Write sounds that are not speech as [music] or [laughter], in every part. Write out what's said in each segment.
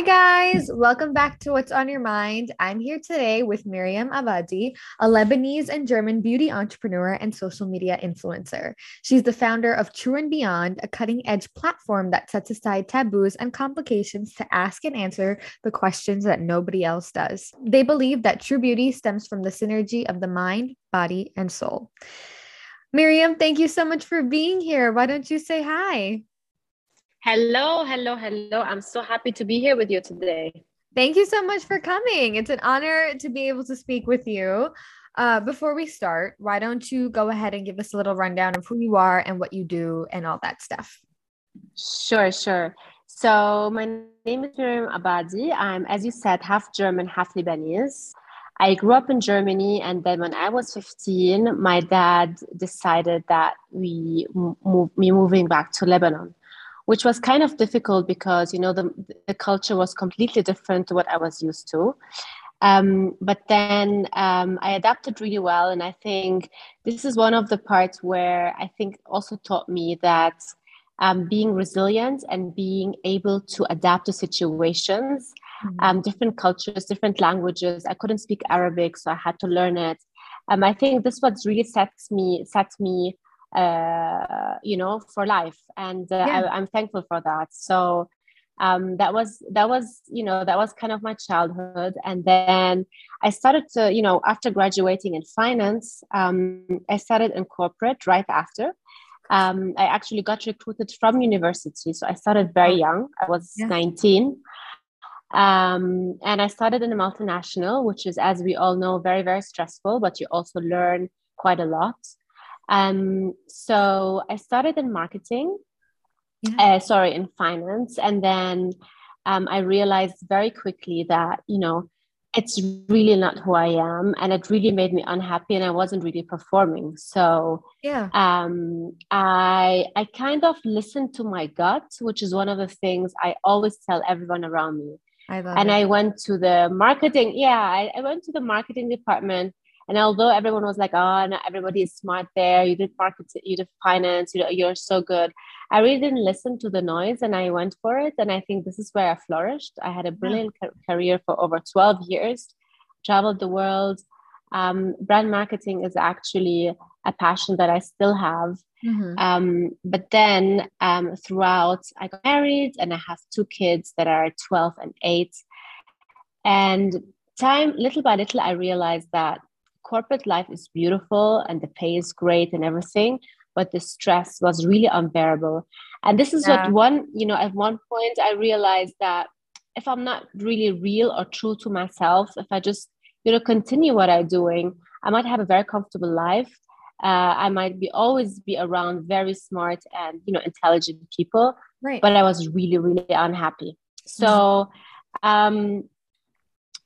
Hi, guys. Welcome back to What's on Your Mind. I'm here today with Miriam Abadi, a Lebanese and German beauty entrepreneur and social media influencer. She's the founder of Tru and Beyond, a cutting edge platform that sets aside taboos and complications to ask and answer the questions that nobody else does. They believe that true beauty stems from the synergy of the mind, body, and soul. Miriam, thank you so much for being here. Why don't you say hi? Hello, hello, hello. I'm so happy to be here with you today. Thank you so much for coming. It's an honor to be able to speak with you. Uh, before we start, why don't you go ahead and give us a little rundown of who you are and what you do and all that stuff? Sure, sure. So, my name is Miriam Abadi. I'm, as you said, half German, half Lebanese. I grew up in Germany, and then when I was 15, my dad decided that we move, me moving back to Lebanon which was kind of difficult because you know the, the culture was completely different to what I was used to. Um, but then um, I adapted really well, and I think this is one of the parts where I think also taught me that um, being resilient and being able to adapt to situations, mm-hmm. Um, different cultures, different languages. I couldn't speak Arabic, so I had to learn it. Um, I think this what really sets me sets me uh, you know, for life. And uh, yeah. I, am thankful for that. So um, that was that was you know that was kind of my childhood. And then I started to you know after graduating in finance, um, I started in corporate right after. Um, I actually got recruited from university, so I started very oh. young. I was yeah. 19. Um, and I started in a multinational, which is, as we all know, very, very stressful, but you also learn quite a lot. Um, so I started in marketing, yeah. uh, sorry, in finance. And then um, I realized very quickly that, you know, it's really not who I am. And it really made me unhappy and I wasn't really performing. So yeah. um, I, I kind of listened to my gut, which is one of the things I always tell everyone around me. I and it. I went to the marketing. Yeah, I, I went to the marketing department and although everyone was like, oh, no, everybody is smart there, you did marketing, you did finance, you know, you're so good. I really didn't listen to the noise and I went for it. And I think this is where I flourished. I had a brilliant yeah. career for over 12 years, traveled the world. Um, brand marketing is actually a passion that I still have. Mm-hmm. Um, but then um, throughout, I got married and I have two kids that are 12 and 8. And time, little by little, I realized that corporate life is beautiful and the pay is great and everything, but the stress was really unbearable. And this is yeah. what one, you know, at one point I realized that if I'm not really real or true to myself, if I just, you know, continue what I'm doing, I might have a very comfortable life. Uh, I might be always be around very smart and you know intelligent people, right. but I was really really unhappy. So mm-hmm. um,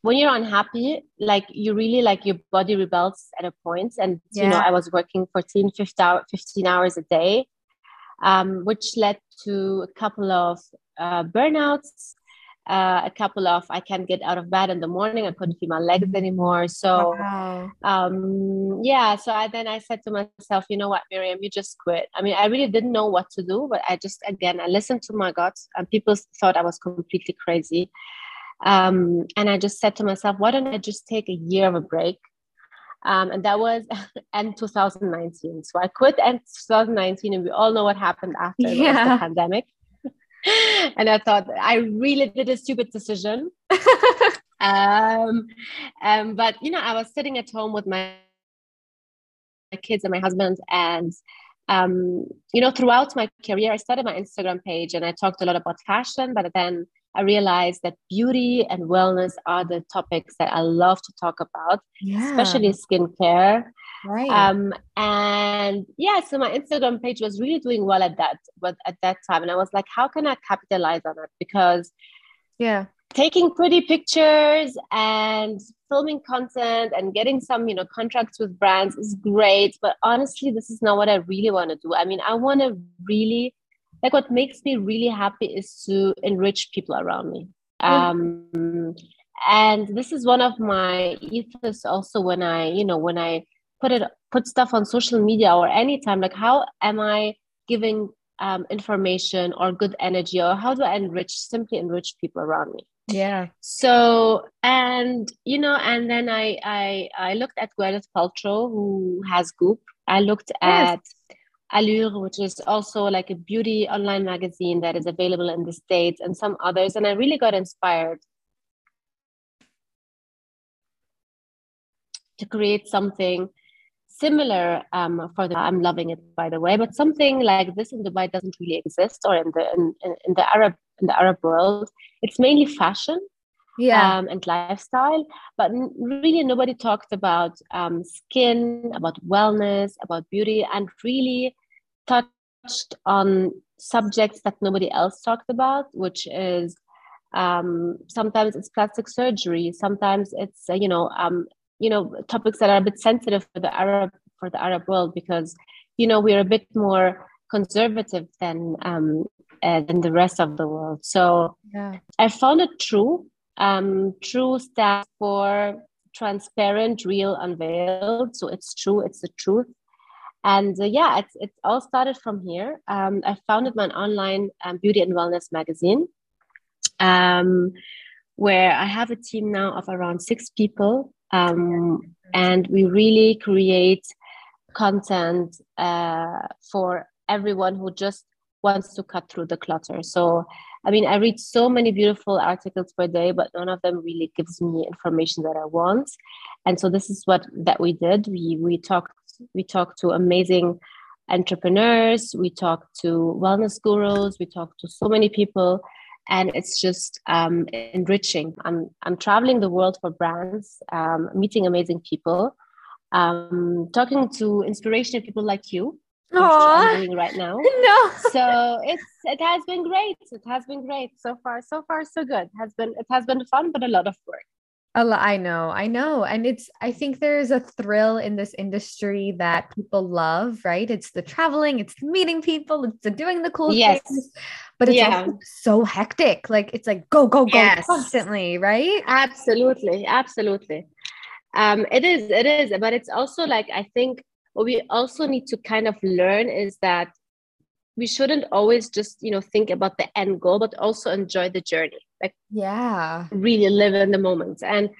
when you're unhappy like you really like your body rebels at a point. and yeah. you know i was working 14 15 hours a day um, which led to a couple of uh, burnouts uh, a couple of i can't get out of bed in the morning i couldn't feel my legs anymore so wow. um, yeah so I, then i said to myself you know what miriam you just quit i mean i really didn't know what to do but i just again i listened to my gut and people thought i was completely crazy um, and I just said to myself, why don't I just take a year of a break? Um, and that was [laughs] end 2019. So I quit end 2019, and we all know what happened after yeah. the pandemic. [laughs] and I thought I really did a stupid decision. [laughs] um, um, but you know, I was sitting at home with my, my kids and my husband, and um, you know, throughout my career, I started my Instagram page and I talked a lot about fashion, but then I realized that beauty and wellness are the topics that I love to talk about, yeah. especially skincare. Right. Um, and yeah, so my Instagram page was really doing well at that, but at that time, and I was like, how can I capitalize on it? Because yeah, taking pretty pictures and filming content and getting some you know contracts with brands is great but honestly this is not what i really want to do i mean i want to really like what makes me really happy is to enrich people around me. Um, and this is one of my ethos also when i you know when i put it put stuff on social media or anytime like how am i giving um, information or good energy or how do i enrich simply enrich people around me? Yeah. So and you know and then i i i looked at gwyneth paltrow who has goop. I looked yes. at allure which is also like a beauty online magazine that is available in the states and some others and i really got inspired to create something similar um, for the i'm loving it by the way but something like this in dubai doesn't really exist or in the in, in the arab in the arab world. It's mainly fashion yeah. um, and lifestyle but really nobody talked about um, skin about wellness about beauty and really touched on subjects that nobody else talked about which is um, sometimes it's plastic surgery sometimes it's uh, you know um, you know topics that are a bit sensitive for the arab for the arab world because you know we're a bit more conservative than um, uh, than the rest of the world. So yeah. i found it Tru. Um, Tru stands for transparent real unveiled. So it's true it's the truth and uh, yeah it's, it all started from here. Um, i founded my online um, beauty and wellness magazine um, where i have a team now of around six people um, and we really create content uh, for everyone who just wants to cut through the clutter. So i mean i read so many beautiful articles per day but none of them really gives me information that i want. And so this is what that we did. We we talked we talk to amazing entrepreneurs we talk to wellness gurus we talk to so many people and it's just um, enriching. I'm I'm traveling the world for brands, um, meeting amazing people, um, talking to inspirational people like you. Which I'm right now. [laughs] No. so it's it has been great. It has been great so far. So far, so good. It has been it has been fun, but a lot of work. I know, I know. And it's, I think there's a thrill in this industry that people love, right? It's the traveling, it's meeting people, it's the doing the cool yes. things, but it's yeah. so hectic. Like it's like go, go, go yes. constantly, right? Absolutely. Absolutely. Um, it is, it is, but it's also like, I think what we also need to kind of learn is that we shouldn't always just, you know, think about the end goal, but also enjoy the journey. Like yeah. really live in the moments and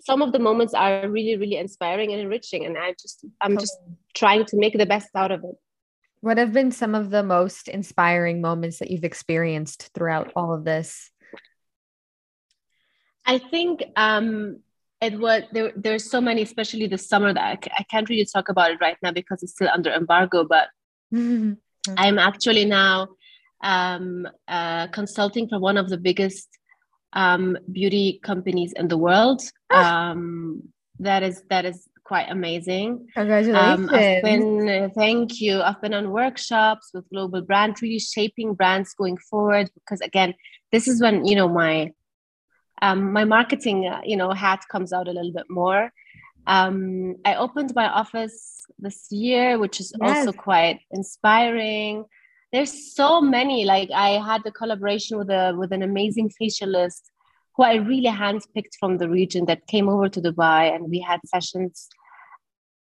some of the moments are really really inspiring and enriching and i just i'm just trying to make the best out of it. What have been some of the most inspiring moments that you've experienced throughout all of this? I think um it was there, there's so many especially this summer that I, I can't really talk about it right now because it's still under embargo but [laughs] i'm actually now um, uh, consulting for one of the biggest um, beauty companies in the world. Ah. Um, that is that is quite amazing. Congratulations! I've been uh, thank you. I've been on workshops with global brand, really shaping brands going forward. Because again, this is when you know my um, my marketing uh, you know hat comes out a little bit more. Um, I opened my office this year, which is yes. also quite inspiring. There's so many like i had a collaboration with a with an amazing facialist who i really handpicked from the region that came over to dubai and we had sessions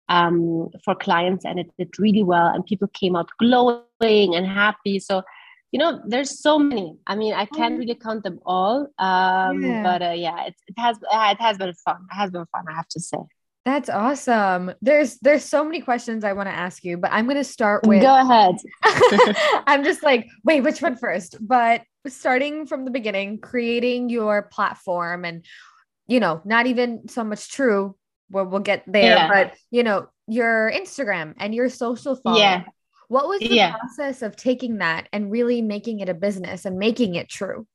um, for clients and it did really well and people came out glowing and happy. So you know there's so many. I mean i can't really count them all um, yeah. but uh, yeah it, it has it has been fun. It has been fun i have to say that's awesome. There's there's so many questions I want to ask you, but I'm going to start with Go ahead. [laughs] I'm just like, wait, which one first? But starting from the beginning, creating your platform and you know, not even so much Tru, well, we'll get there, yeah. but you know, your Instagram and your social following. Yeah. What was the yeah. process of taking that and really making it a business and making it true?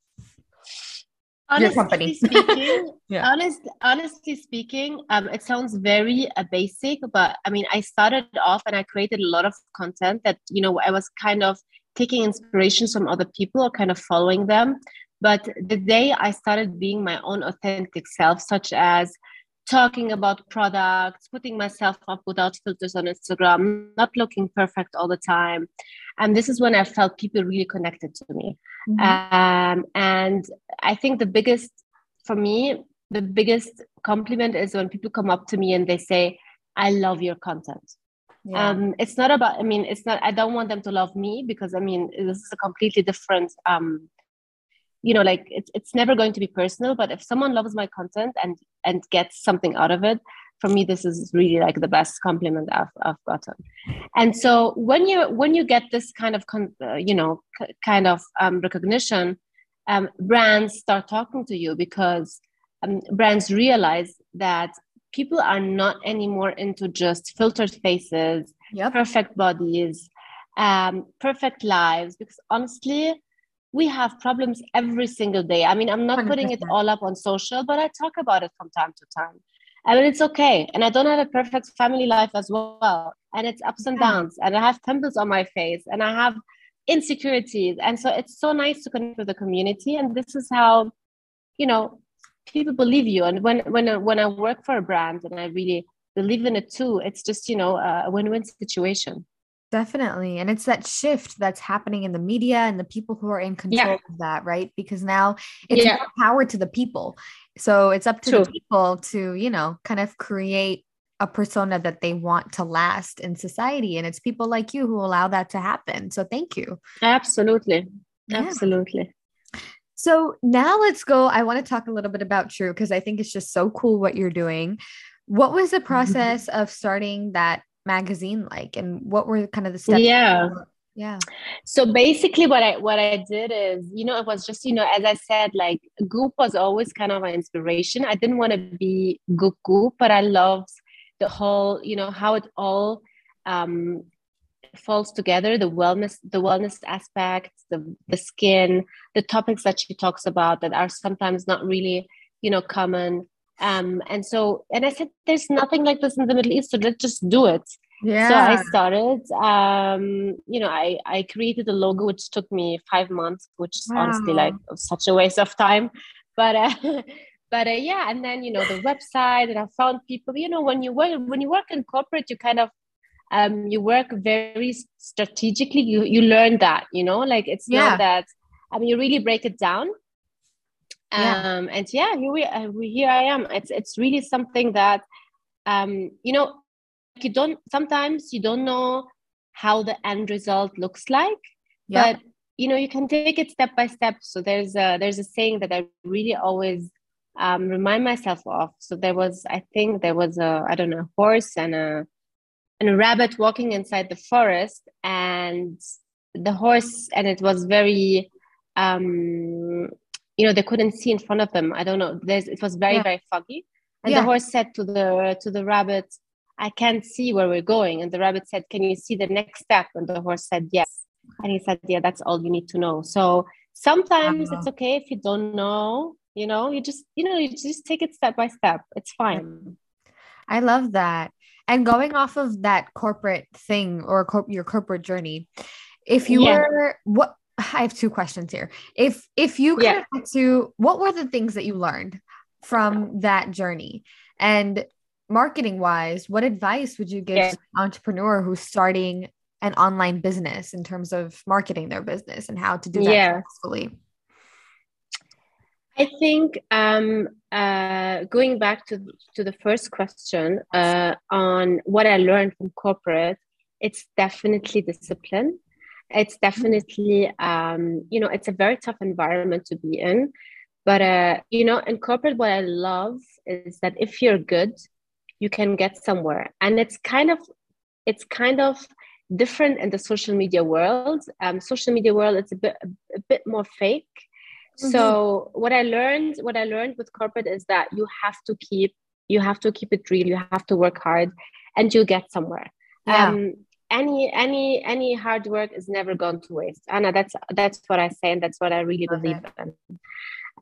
Honestly [laughs] speaking, yeah. honest, honestly speaking, um, it sounds very uh, basic, but I mean, I started off and I created a lot of content that you know I was kind of taking inspirations from other people or kind of following them. But the day I started being my own authentic self, such as talking about products, putting myself up without filters on Instagram, not looking perfect all the time. And this is when I felt people really connected to me. Mm-hmm. Um, and I think the biggest, for me, the biggest compliment is when people come up to me and they say, I love your content. yeah. um it's not about i mean it's not i don't want them to love me because i mean this is a completely different um you know like it's, it's never going to be personal but if someone loves my content and and gets something out of it for me this is really like the best compliment i've, I've gotten and so when you when you get this kind of con- uh, you know c- kind of um, recognition um, brands start talking to you because um, brands realize that people are not anymore into just filtered faces yep. perfect bodies um, perfect lives because honestly we have problems every single day i mean i'm not 100%. putting it all up on social but i talk about it from time to time I mean, it's okay. And I don't have a perfect family life as well. And it's ups and downs. And I have pimples on my face and I have insecurities. And so it's so nice to connect with the community. And this is how, you know, people believe you. And when when when I work for a brand and I really believe in it too, it's just, you know, a win-win situation. Definitely. And it's that shift that's happening in the media and the people who are in control yeah. of that, right? Because now it's yeah. power to the people. So it's up to True. the people to, you know, kind of create a persona that they want to last in society. And it's people like you who allow that to happen. So thank you. Absolutely. Yeah. Absolutely. So now let's go. I want to talk a little bit about Tru because I think it's just so cool what you're doing. What was the mm-hmm. process of starting that magazine like and what were kind of the steps yeah. yeah. So basically what i what i did is you know it was just you know as i said like goop was always kind of an inspiration. I didn't want to be goop goop but i loved the whole you know how it all um falls together the wellness the wellness aspects the the skin the topics that she talks about that are sometimes not really you know common um, and so, and I said, there's nothing like this in the Middle East, so let's just do it. Yeah. So I started, um, you know, I, I created a logo, which took me five months, which is wow. honestly like such a waste of time. But, uh, [laughs] but uh, yeah, and then, you know, the website and I found people, you know, when you work, when you work in corporate, you kind of, um, you work very strategically. You, you learn that, you know, like it's yeah. not that, I mean, you really break it down yeah. um and yeah here we, uh, here i am it's it's really something that um you know you don't sometimes you don't know how the end result looks like yeah. but you know you can take it step by step so there's a there's a saying that i really always um, remind myself of so there was i think there was a i don't know horse and a and a rabbit walking inside the forest and the horse and it was very um you know they couldn't see in front of them. I don't know. There's, it was very yeah. very foggy. And yeah. the horse said to the to the rabbit i can't see where we're going. And the rabbit said can you see the next step? And the horse said yes. And he said yeah that's all you need to know. So sometimes it's okay if you don't know you know you just you know you just take it step by step. It's fine. I love that. And going off of that corporate thing or your corporate journey if you yeah. were what I have two questions here. If if you could yeah. to what were the things that you learned from that journey? And marketing wise, what advice would you give yeah. to an entrepreneur who's starting an online business in terms of marketing their business and how to do that yeah. successfully? I think um, uh, going back to to the first question uh, on what I learned from corporate, it's definitely discipline it's definitely um, you know it's a very tough environment to be in. But uh, you know in corporate what i love is that if you're good you can get somewhere. And it's kind of it's kind of different in the social media world. Um, social media world it's a bit a, bit more fake. Mm-hmm. so what i learned what i learned with corporate is that you have to keep you have to keep it real. You have to work hard and you'll get somewhere. Yeah. um, any any any hard work is never going to waste. Anna that's that's what i say and that's what i really believe in.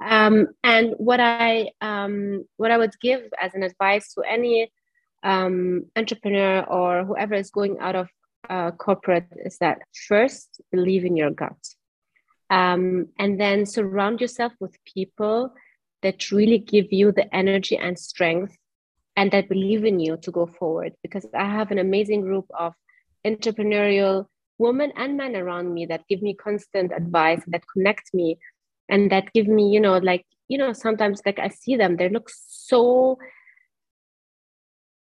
Um, and what i um, what i would give as an advice to any um, entrepreneur or whoever is going out of uh, corporate is that first believe in your gut. Um, and then surround yourself with people that really give you the energy and strength and that believe in you to go forward. Because i have an amazing group of entrepreneurial women and men around me that give me constant advice that connect me and that give me you know like you know sometimes like i see them they look so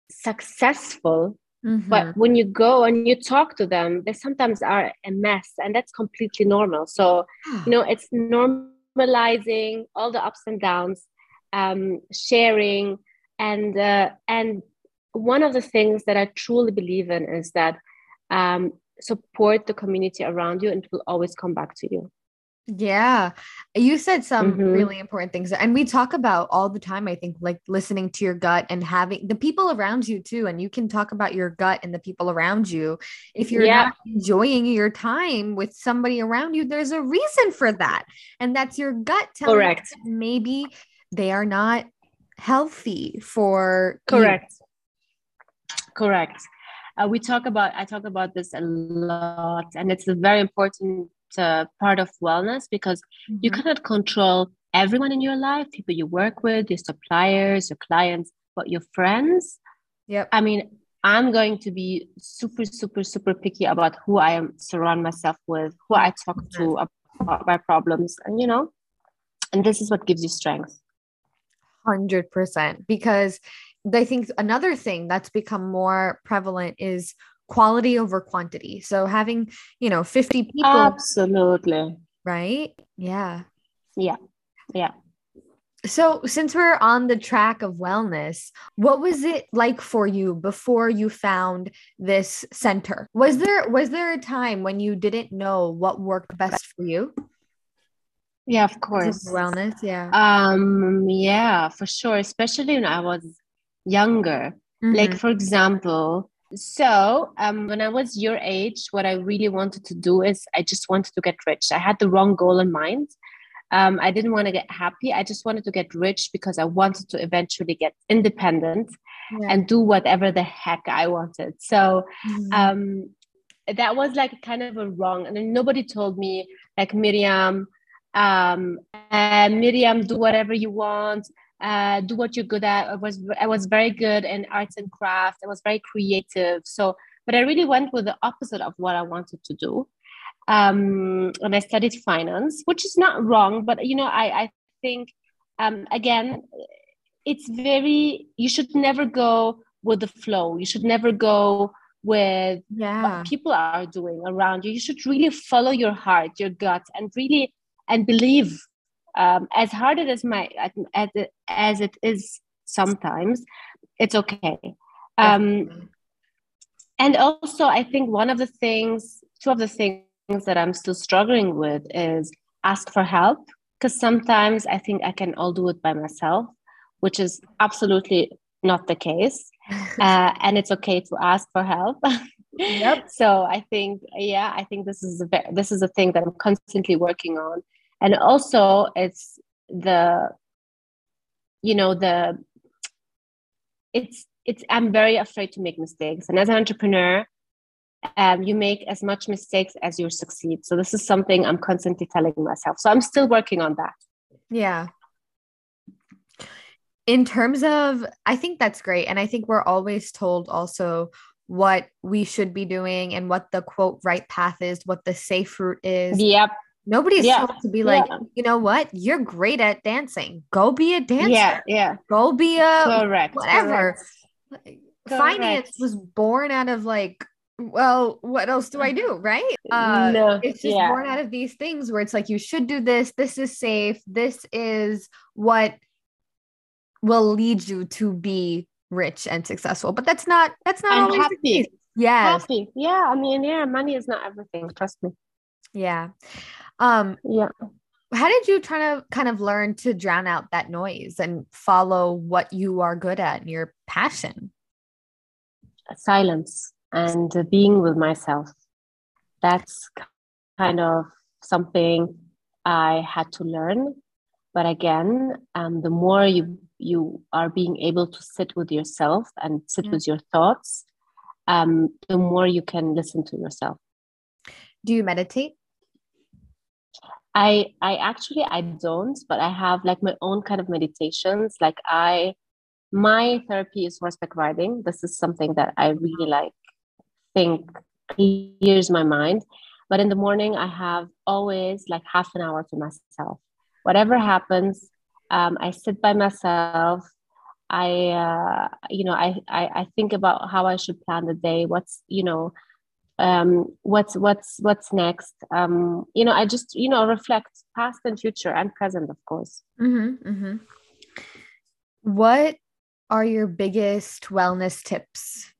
successful Mm-hmm. But when you go and you talk to them, they sometimes are a mess, and that's completely normal. So, you know, it's normalizing all the ups and downs, um, sharing, and uh, and one of the things that I truly believe in is that um, support the community around you, and it will always come back to you. Yeah. You said some mm-hmm. really important things. And we talk about all the time, I think, like listening to your gut and having the people around you too. And you can talk about your gut and the people around you. If you're yeah. not enjoying your time with somebody around you, there's a reason for that. And that's your gut telling Correct. maybe they are not healthy for Correct. You. Correct. Uh, we talk about, I talk about this a lot, and it's a very important uh, part of wellness because mm-hmm. you cannot control everyone in your life people you work with your suppliers your clients but your friends. Yeah i mean i'm going to be super super super picky about who i am surround myself with who i talk to about my problems and you know and this is what gives you strength. 100% because I think another thing that's become more prevalent is quality over quantity. So having, you know, 50 people. Absolutely. Right? Yeah. Yeah. Yeah. So, since we're on the track of wellness, what was it like for you before you found this center? Was there was there a time when you didn't know what worked best for you? Yeah, of course. Wellness, yeah. Um yeah, for sure, especially when I was younger. Mm-hmm. Like for example, so, um, when I was your age, what I really wanted to do is I just wanted to get rich. I had the wrong goal in mind. Um, I didn't want to get happy. I just wanted to get rich because I wanted to eventually get independent yeah. and do whatever the heck I wanted. So, mm-hmm. um, that was like kind of a wrong. And then nobody told me, like, Miriam, um, uh, Miriam, do whatever you want uh, do what you're good at. I was I was very good in arts and crafts. I was very creative. So, but I really went with the opposite of what I wanted to do. Um, and I studied finance, which is not wrong, but you know, I I think um, again, it's very you should never go with the flow. You should never go with yeah. what people are doing around you. You should really follow your heart, your gut, and really and believe um, as hard as my as it, as it is sometimes it's okay. Um, and also i think one of the things two of the things that i'm still struggling with is ask for help because sometimes i think i can all do it by myself which is absolutely not the case. [laughs] Uh, and it's okay to ask for help. Yep. [laughs] So i think yeah i think this is a this is a thing that i'm constantly working on and also it's the you know the it's it's i'm very afraid to make mistakes. And as an entrepreneur um, you make as much mistakes as you succeed. So this is something i'm constantly telling myself. So i'm still working on that. Yeah. In terms of i think that's great. And i think we're always told also what we should be doing and what the quote right path is what the safe route is. Yep Nobody's yeah. told to be like, yeah. you know what? You're great at dancing. Go be a dancer. Yeah, yeah. Go be a correct. Whatever. Correct. Finance correct. was born out of like, well, what else do I do? Right? Uh, no, it's just yeah. born out of these things where it's like you should do this. This is safe. This is what will lead you to be rich and successful. But that's not. That's not and always happy. the case. Yes. Happy. Yeah. I mean, yeah. Money is not everything. Trust me. Yeah. Um, yeah. How did you try to kind of learn to drown out that noise and follow what you are good at and your passion? Silence and being with myself. That's kind of something I had to learn. But again, um, the more you you are being able to sit with yourself and sit yeah. with your thoughts, um, the more you can listen to yourself. Do you meditate? I I actually I don't, but I have like my own kind of meditations. Like I my therapy is horseback riding. This is something that I really like think clears my mind. But in the morning I have always like half an hour to myself. Whatever happens, um, I sit by myself. I, uh, you know, I, I, I think about how I should plan the day. What's, you know, um, what's what's what's next. Um, you know, I just, you know, reflect past and future and present, of course. Mm-hmm, mm-hmm. What are your biggest wellness tips?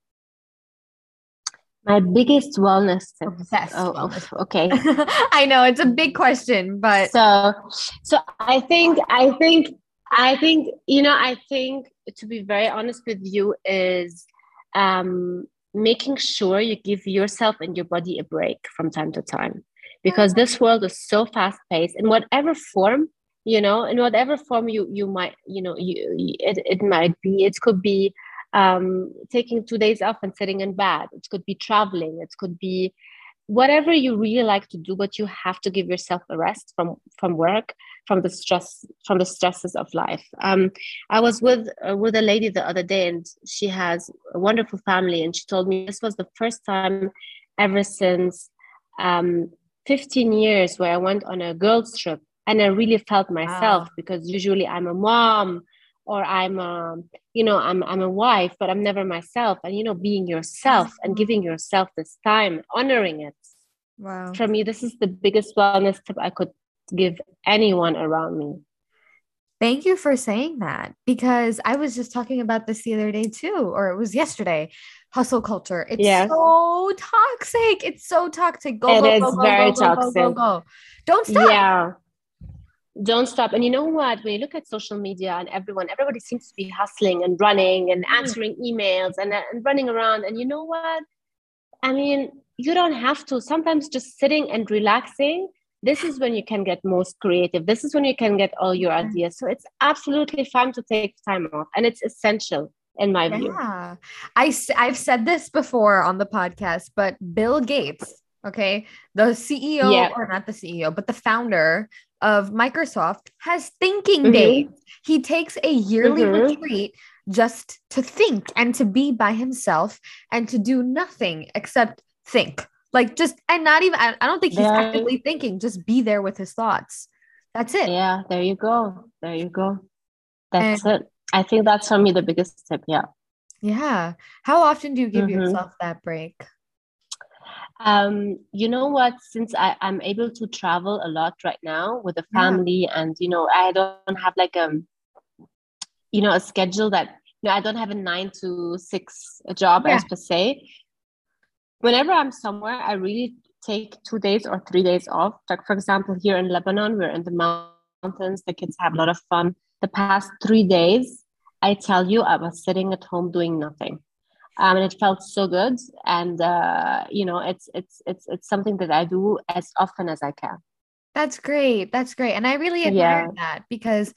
My biggest wellness tips. Best oh, wellness. okay. [laughs] I know it's a big question, but so so I think I think I think you know I think to be very honest with you is um making sure you give yourself and your body a break from time to time. Because this world is so fast paced in whatever form you know in whatever form you you might you know you it, it might be. It could be um taking two days off and sitting in bed. It could be traveling. It could be whatever you really like to do but you have to give yourself a rest from from work from the stress from the stresses of life. Um, i was with uh, with a lady the other day and she has a wonderful family and she told me this was the first time ever since um, 15 years where i went on a girls trip and i really felt myself wow. because usually i'm a mom or i'm a you know i'm i'm a wife but i'm never myself. And you know being yourself and giving yourself this time honoring it wow for me this is the biggest wellness tip i could give anyone around me Thank you for saying that because I was just talking about this the other day too, or it was yesterday. Hustle culture. It's yes. so toxic. It's so toxic. Go, it go, is go, very go, toxic. Go, go, go, Don't stop. Yeah don't stop and you know what when you look at social media and everyone everybody seems to be hustling and running and mm. answering mm. emails and, and running around and you know what i mean you don't have to sometimes just sitting and relaxing this is when you can get most creative this is when you can get all your ideas so it's absolutely fine to take time off and it's essential in my view yeah I, i've said this before on the podcast but bill gates okay the ceo yeah. or not the ceo but the founder of Microsoft has thinking mm-hmm. days. He takes a yearly mm-hmm. retreat just to think and to be by himself and to do nothing except think. Like just and not even I, I don't think he's there. actively thinking, just be there with his thoughts. That's it. Yeah, there you go. There you go. That's and, it. I think that's for me the biggest tip. Yeah. Yeah. How often do you give mm-hmm. yourself that break? Um, you know what? Since I, I'm able to travel a lot right now with the family, yeah. and you know, I don't have like a, um, you know, a schedule that you know, I don't have a nine to six job yeah. as per se. Whenever I'm somewhere, I really take two days or three days off. Like for example, here in Lebanon, we're in the mountains. The kids have a lot of fun. The past three days, I tell you, I was sitting at home doing nothing um, and it felt so good and uh, you know it's it's it's it's something that i do as often as i can that's great that's great and i really admire yeah. that because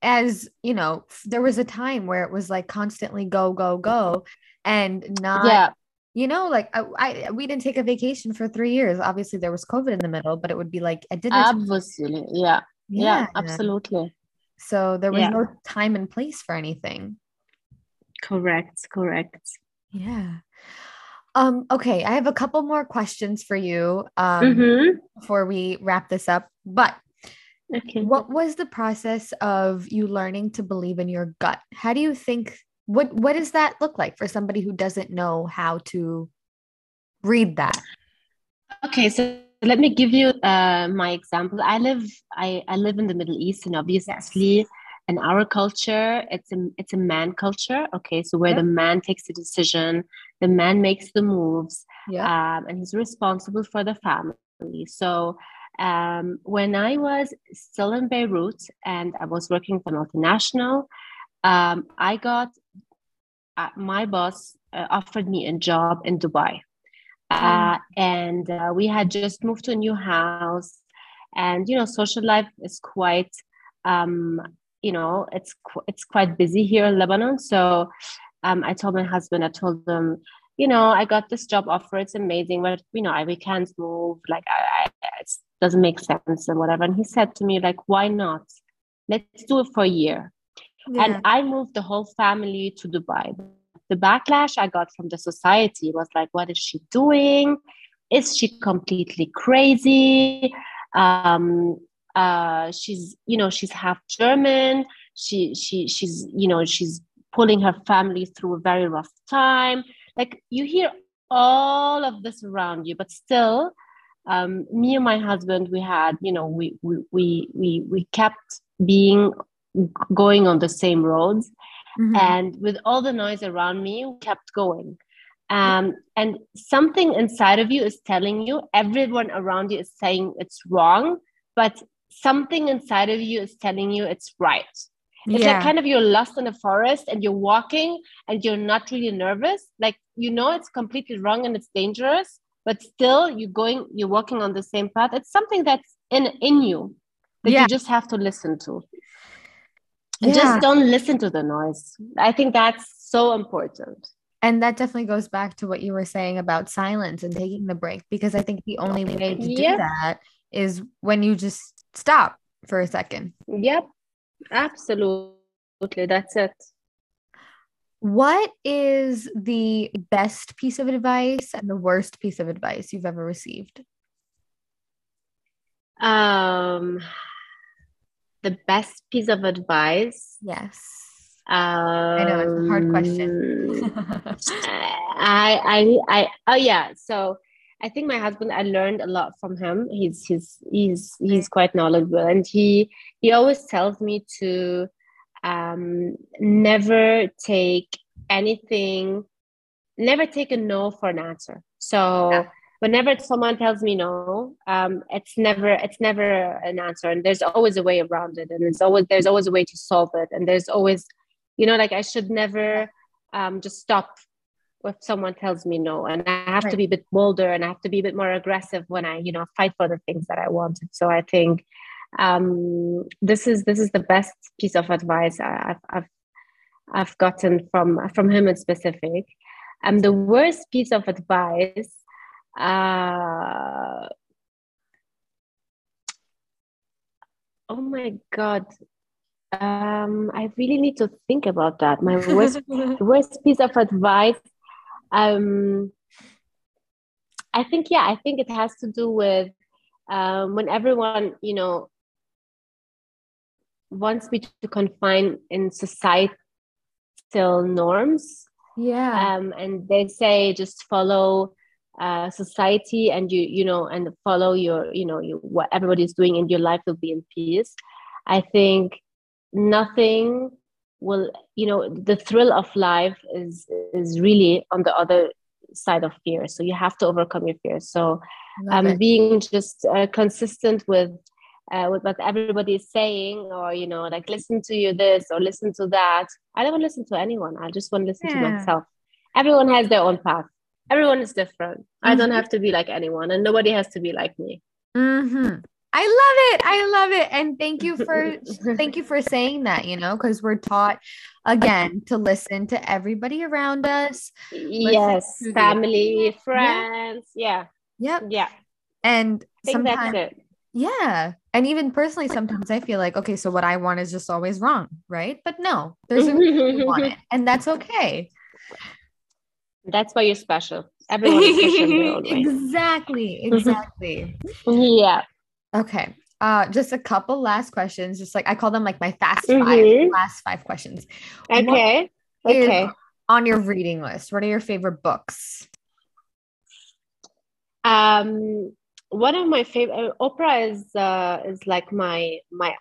as you know there was a time where it was like constantly go go go and not yeah you know like I, I, we didn't take a vacation for three years obviously there was covid in the middle but it would be like i didn't absolutely yeah. yeah yeah absolutely so there was yeah. no time and place for anything correct correct yeah. Um, okay, I have a couple more questions for you um, mm-hmm. before we wrap this up. But okay. what was the process of you learning to believe in your gut? How do you think? What What does that look like for somebody who doesn't know how to read that? Okay, so let me give you uh, my example. I live I, I live in the Middle East, and obviously. Yes in our culture it's a it's a man culture okay so where yeah. the man takes the decision the man makes the moves yeah. um, and he's responsible for the family so um, when i was still in beirut and i was working for multinational um, i got uh, my boss uh, offered me a job in dubai uh, mm. and uh, we had just moved to a new house and you know social life is quite um, you know it's qu- it's quite busy here in Lebanon. So um, I told my husband, I told him, you know, I got this job offer. It's amazing, but you know, I we can't move. Like, I, I, it doesn't make sense and whatever. And he said to me, like, why not? Let's do it for a year. Yeah. And I moved the whole family to Dubai. The backlash I got from the society was like, what is she doing? Is she completely crazy? Um, uh, she's you know she's half German. She she she's you know she's pulling her family through a very rough time. Like you hear all of this around you, but still, um, me and my husband, we had, you know, we we we we, we kept being going on the same roads, mm-hmm. and with all the noise around me, we kept going. Um, and something inside of you is telling you everyone around you is saying it's wrong, but something inside of you is telling you it's right. It's yeah. like kind of you're lost in the forest and you're walking and you're not really nervous. Like you know it's completely wrong and it's dangerous, but still you're going, you're walking on the same path. It's something that's in in you that yeah. you just have to listen to. Yeah. Just don't listen to the noise. I think that's so important. And that definitely goes back to what you were saying about silence and taking the break, because I think the only way to do that is when you just stop for a second. Yep, absolutely. That's it. What is the best piece of advice and the worst piece of advice you've ever received? Um, the best piece of advice. Yes. Um, I know it's a hard question. [laughs] I, I, I, oh yeah. So I think my husband, I learned a lot from him. He's he's he's he's quite knowledgeable, and he he always tells me to um, never take anything, never take a no for an answer. So yeah. Whenever someone tells me no, um, it's never it's never an answer, and there's always a way around it, and it's always there's always a way to solve it, and there's always, you know, like I should never um, just stop if someone tells me no. And i have right. to be a bit bolder and i have to be a bit more aggressive when i you know fight for the things that i wanted so i think um, this is this is the best piece of advice i've i've, I've gotten from from him in specific. Um the worst piece of advice uh oh my god um, I really need to think about that. My [laughs] worst, worst piece of advice um, I think, yeah, I think it has to do with um, when everyone, you know, wants me to confine in societal norms. Yeah. Um, and they say just follow uh, society and you, you know, and follow your, you know, you, what everybody's doing in your life will be in peace. I think nothing will you know the thrill of life is is really on the other side of fear. So you have to overcome your fears. So um, being just uh, consistent with uh, with what everybody is saying or you know like listen to you this or listen to that. I don't want to listen to anyone. I just want to listen yeah. to myself. Everyone has their own path everyone is different mm-hmm. i don't mm-hmm. have to be like anyone and nobody has to be like me mm-hmm. I love it. I love it. And thank you for [laughs] thank you for saying that, you know, because we're taught again to listen to everybody around us. Yes, family, friends. Yeah. yeah. Yep. Yeah. And sometimes yeah. And even personally, sometimes I feel like, okay, so what I want is just always wrong, right? But no, there's a reason you want it, [laughs] and that's okay. That's why you're special. Everyone is special [laughs] exactly. [laughs] Exactly. yeah. Okay. Uh, just a couple last questions. Just like I call them like my fast mm-hmm. five, last five questions. Okay. What okay. On your reading list, what are your favorite books? Um, one of my favorite uh, Oprah is uh, is like my my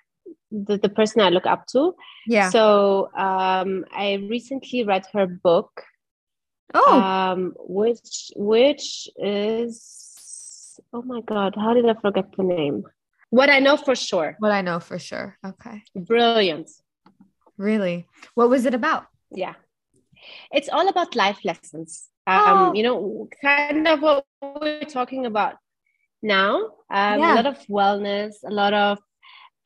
the, the person I look up to. Yeah. So um, I recently read her book. Oh. Um, which which is oh my god how did i forget the name? What i know for sure. What i know for sure. Okay. Brilliant. Really? What was it about? Yeah. It's all about life lessons. Um oh. you know kind of what we're talking about now. Um, yeah. a lot of wellness a lot of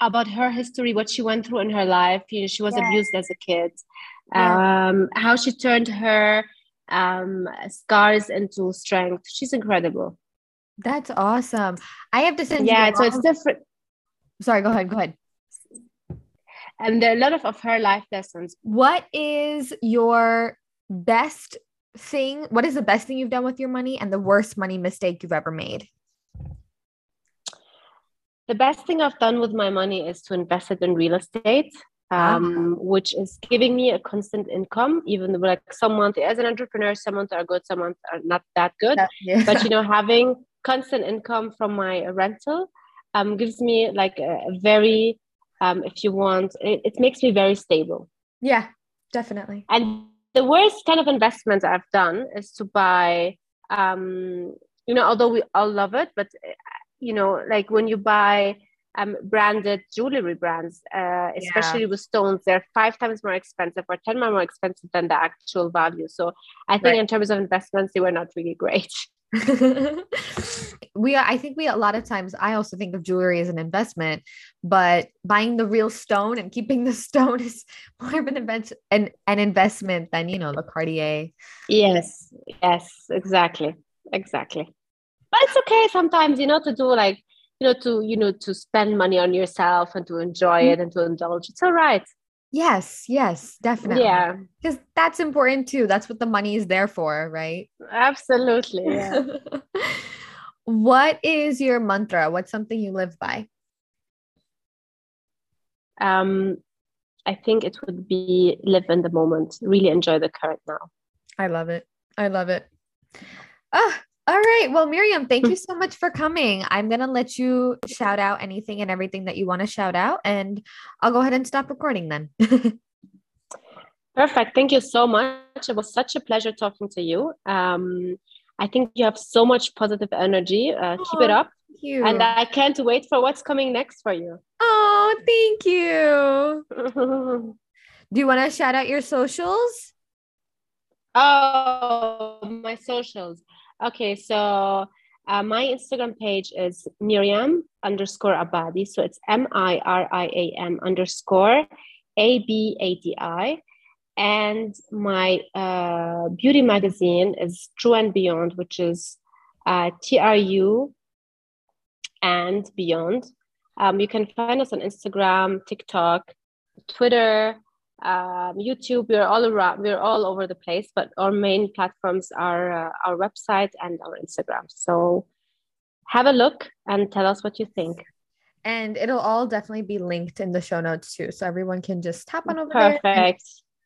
about her history what she went through in her life. You know she was yeah. abused as a kid. Yeah. um how she turned her um scars into strength she's incredible that's awesome. I have to send yeah, so it's different. Sorry, go ahead. Go ahead. And there are a lot of, of her life lessons. What is your best thing? What is the best thing you've done with your money and the worst money mistake you've ever made? The best thing I've done with my money is to invest it in real estate. Um, which is giving me a constant income, even though like some months as an entrepreneur, some months are good, some months are not that good. Yeah. But you know, [laughs] having constant income from my rental um, gives me like a, a very, um, if you want, it, it makes me very stable. Yeah, definitely. And the worst kind of investment I've done is to buy, um, you know, although we all love it, but you know, like when you buy um, branded jewelry brands, uh, especially yeah. with stones, they're five times more expensive or 10 times more expensive than the actual value. So I think right. in terms of investments, they were not really great. [laughs] [laughs] we are, I think we a lot of times I also think of jewelry as an investment, but buying the real stone and keeping the [laughs] stone is more of an event an, an investment than you know the Cartier. Yes, yes, exactly. Exactly. But it's okay sometimes, you know, to do like you know to you know to spend money on yourself and to enjoy mm-hmm. it and to indulge. It's all right. Yes yes definitely. Yeah. Because that's important too. That's what the money is there for right? Absolutely yeah. [laughs] what is your mantra? What's something you live by? Um i think it would be live in the moment. Really enjoy the current now. I love it. I love it. Ah all right. Well, Miriam, thank you so much for coming. I'm going to let you shout out anything and everything that you want to shout out, and I'll go ahead and stop recording then. [laughs] Perfect. Thank you so much. It was such a pleasure talking to you. Um, I think you have so much positive energy. Uh, oh, keep it up. And I can't wait for what's coming next for you. Oh, thank you. [laughs] Do you want to shout out your socials? Oh, my socials. Okay, so uh, my Instagram page is Miriam underscore Abadi. So it's M I R I A M underscore A B A D I. And my uh, beauty magazine is Tru and Beyond, which is uh, T R U and Beyond. Um, you can find us on Instagram, TikTok, Twitter, um, YouTube. We're all around. We're all over the place, but our main platforms are uh, our website and our Instagram. So have a look and tell us what you think. And it'll all definitely be linked in the show notes too, so everyone can just tap on over Perfect. there. Perfect.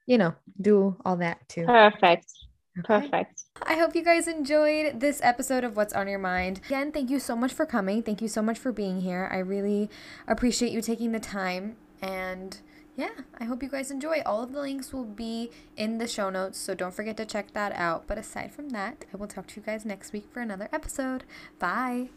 You know, do all that too. Perfect. Okay. Perfect. I hope you guys enjoyed this episode of What's on Your Mind. Again, thank you so much for coming. Thank you so much for being here. I really appreciate you taking the time and yeah, I hope you guys enjoy. All of the links will be in the show notes, so don't forget to check that out. But aside from that, I will talk to you guys next week for another episode. Bye.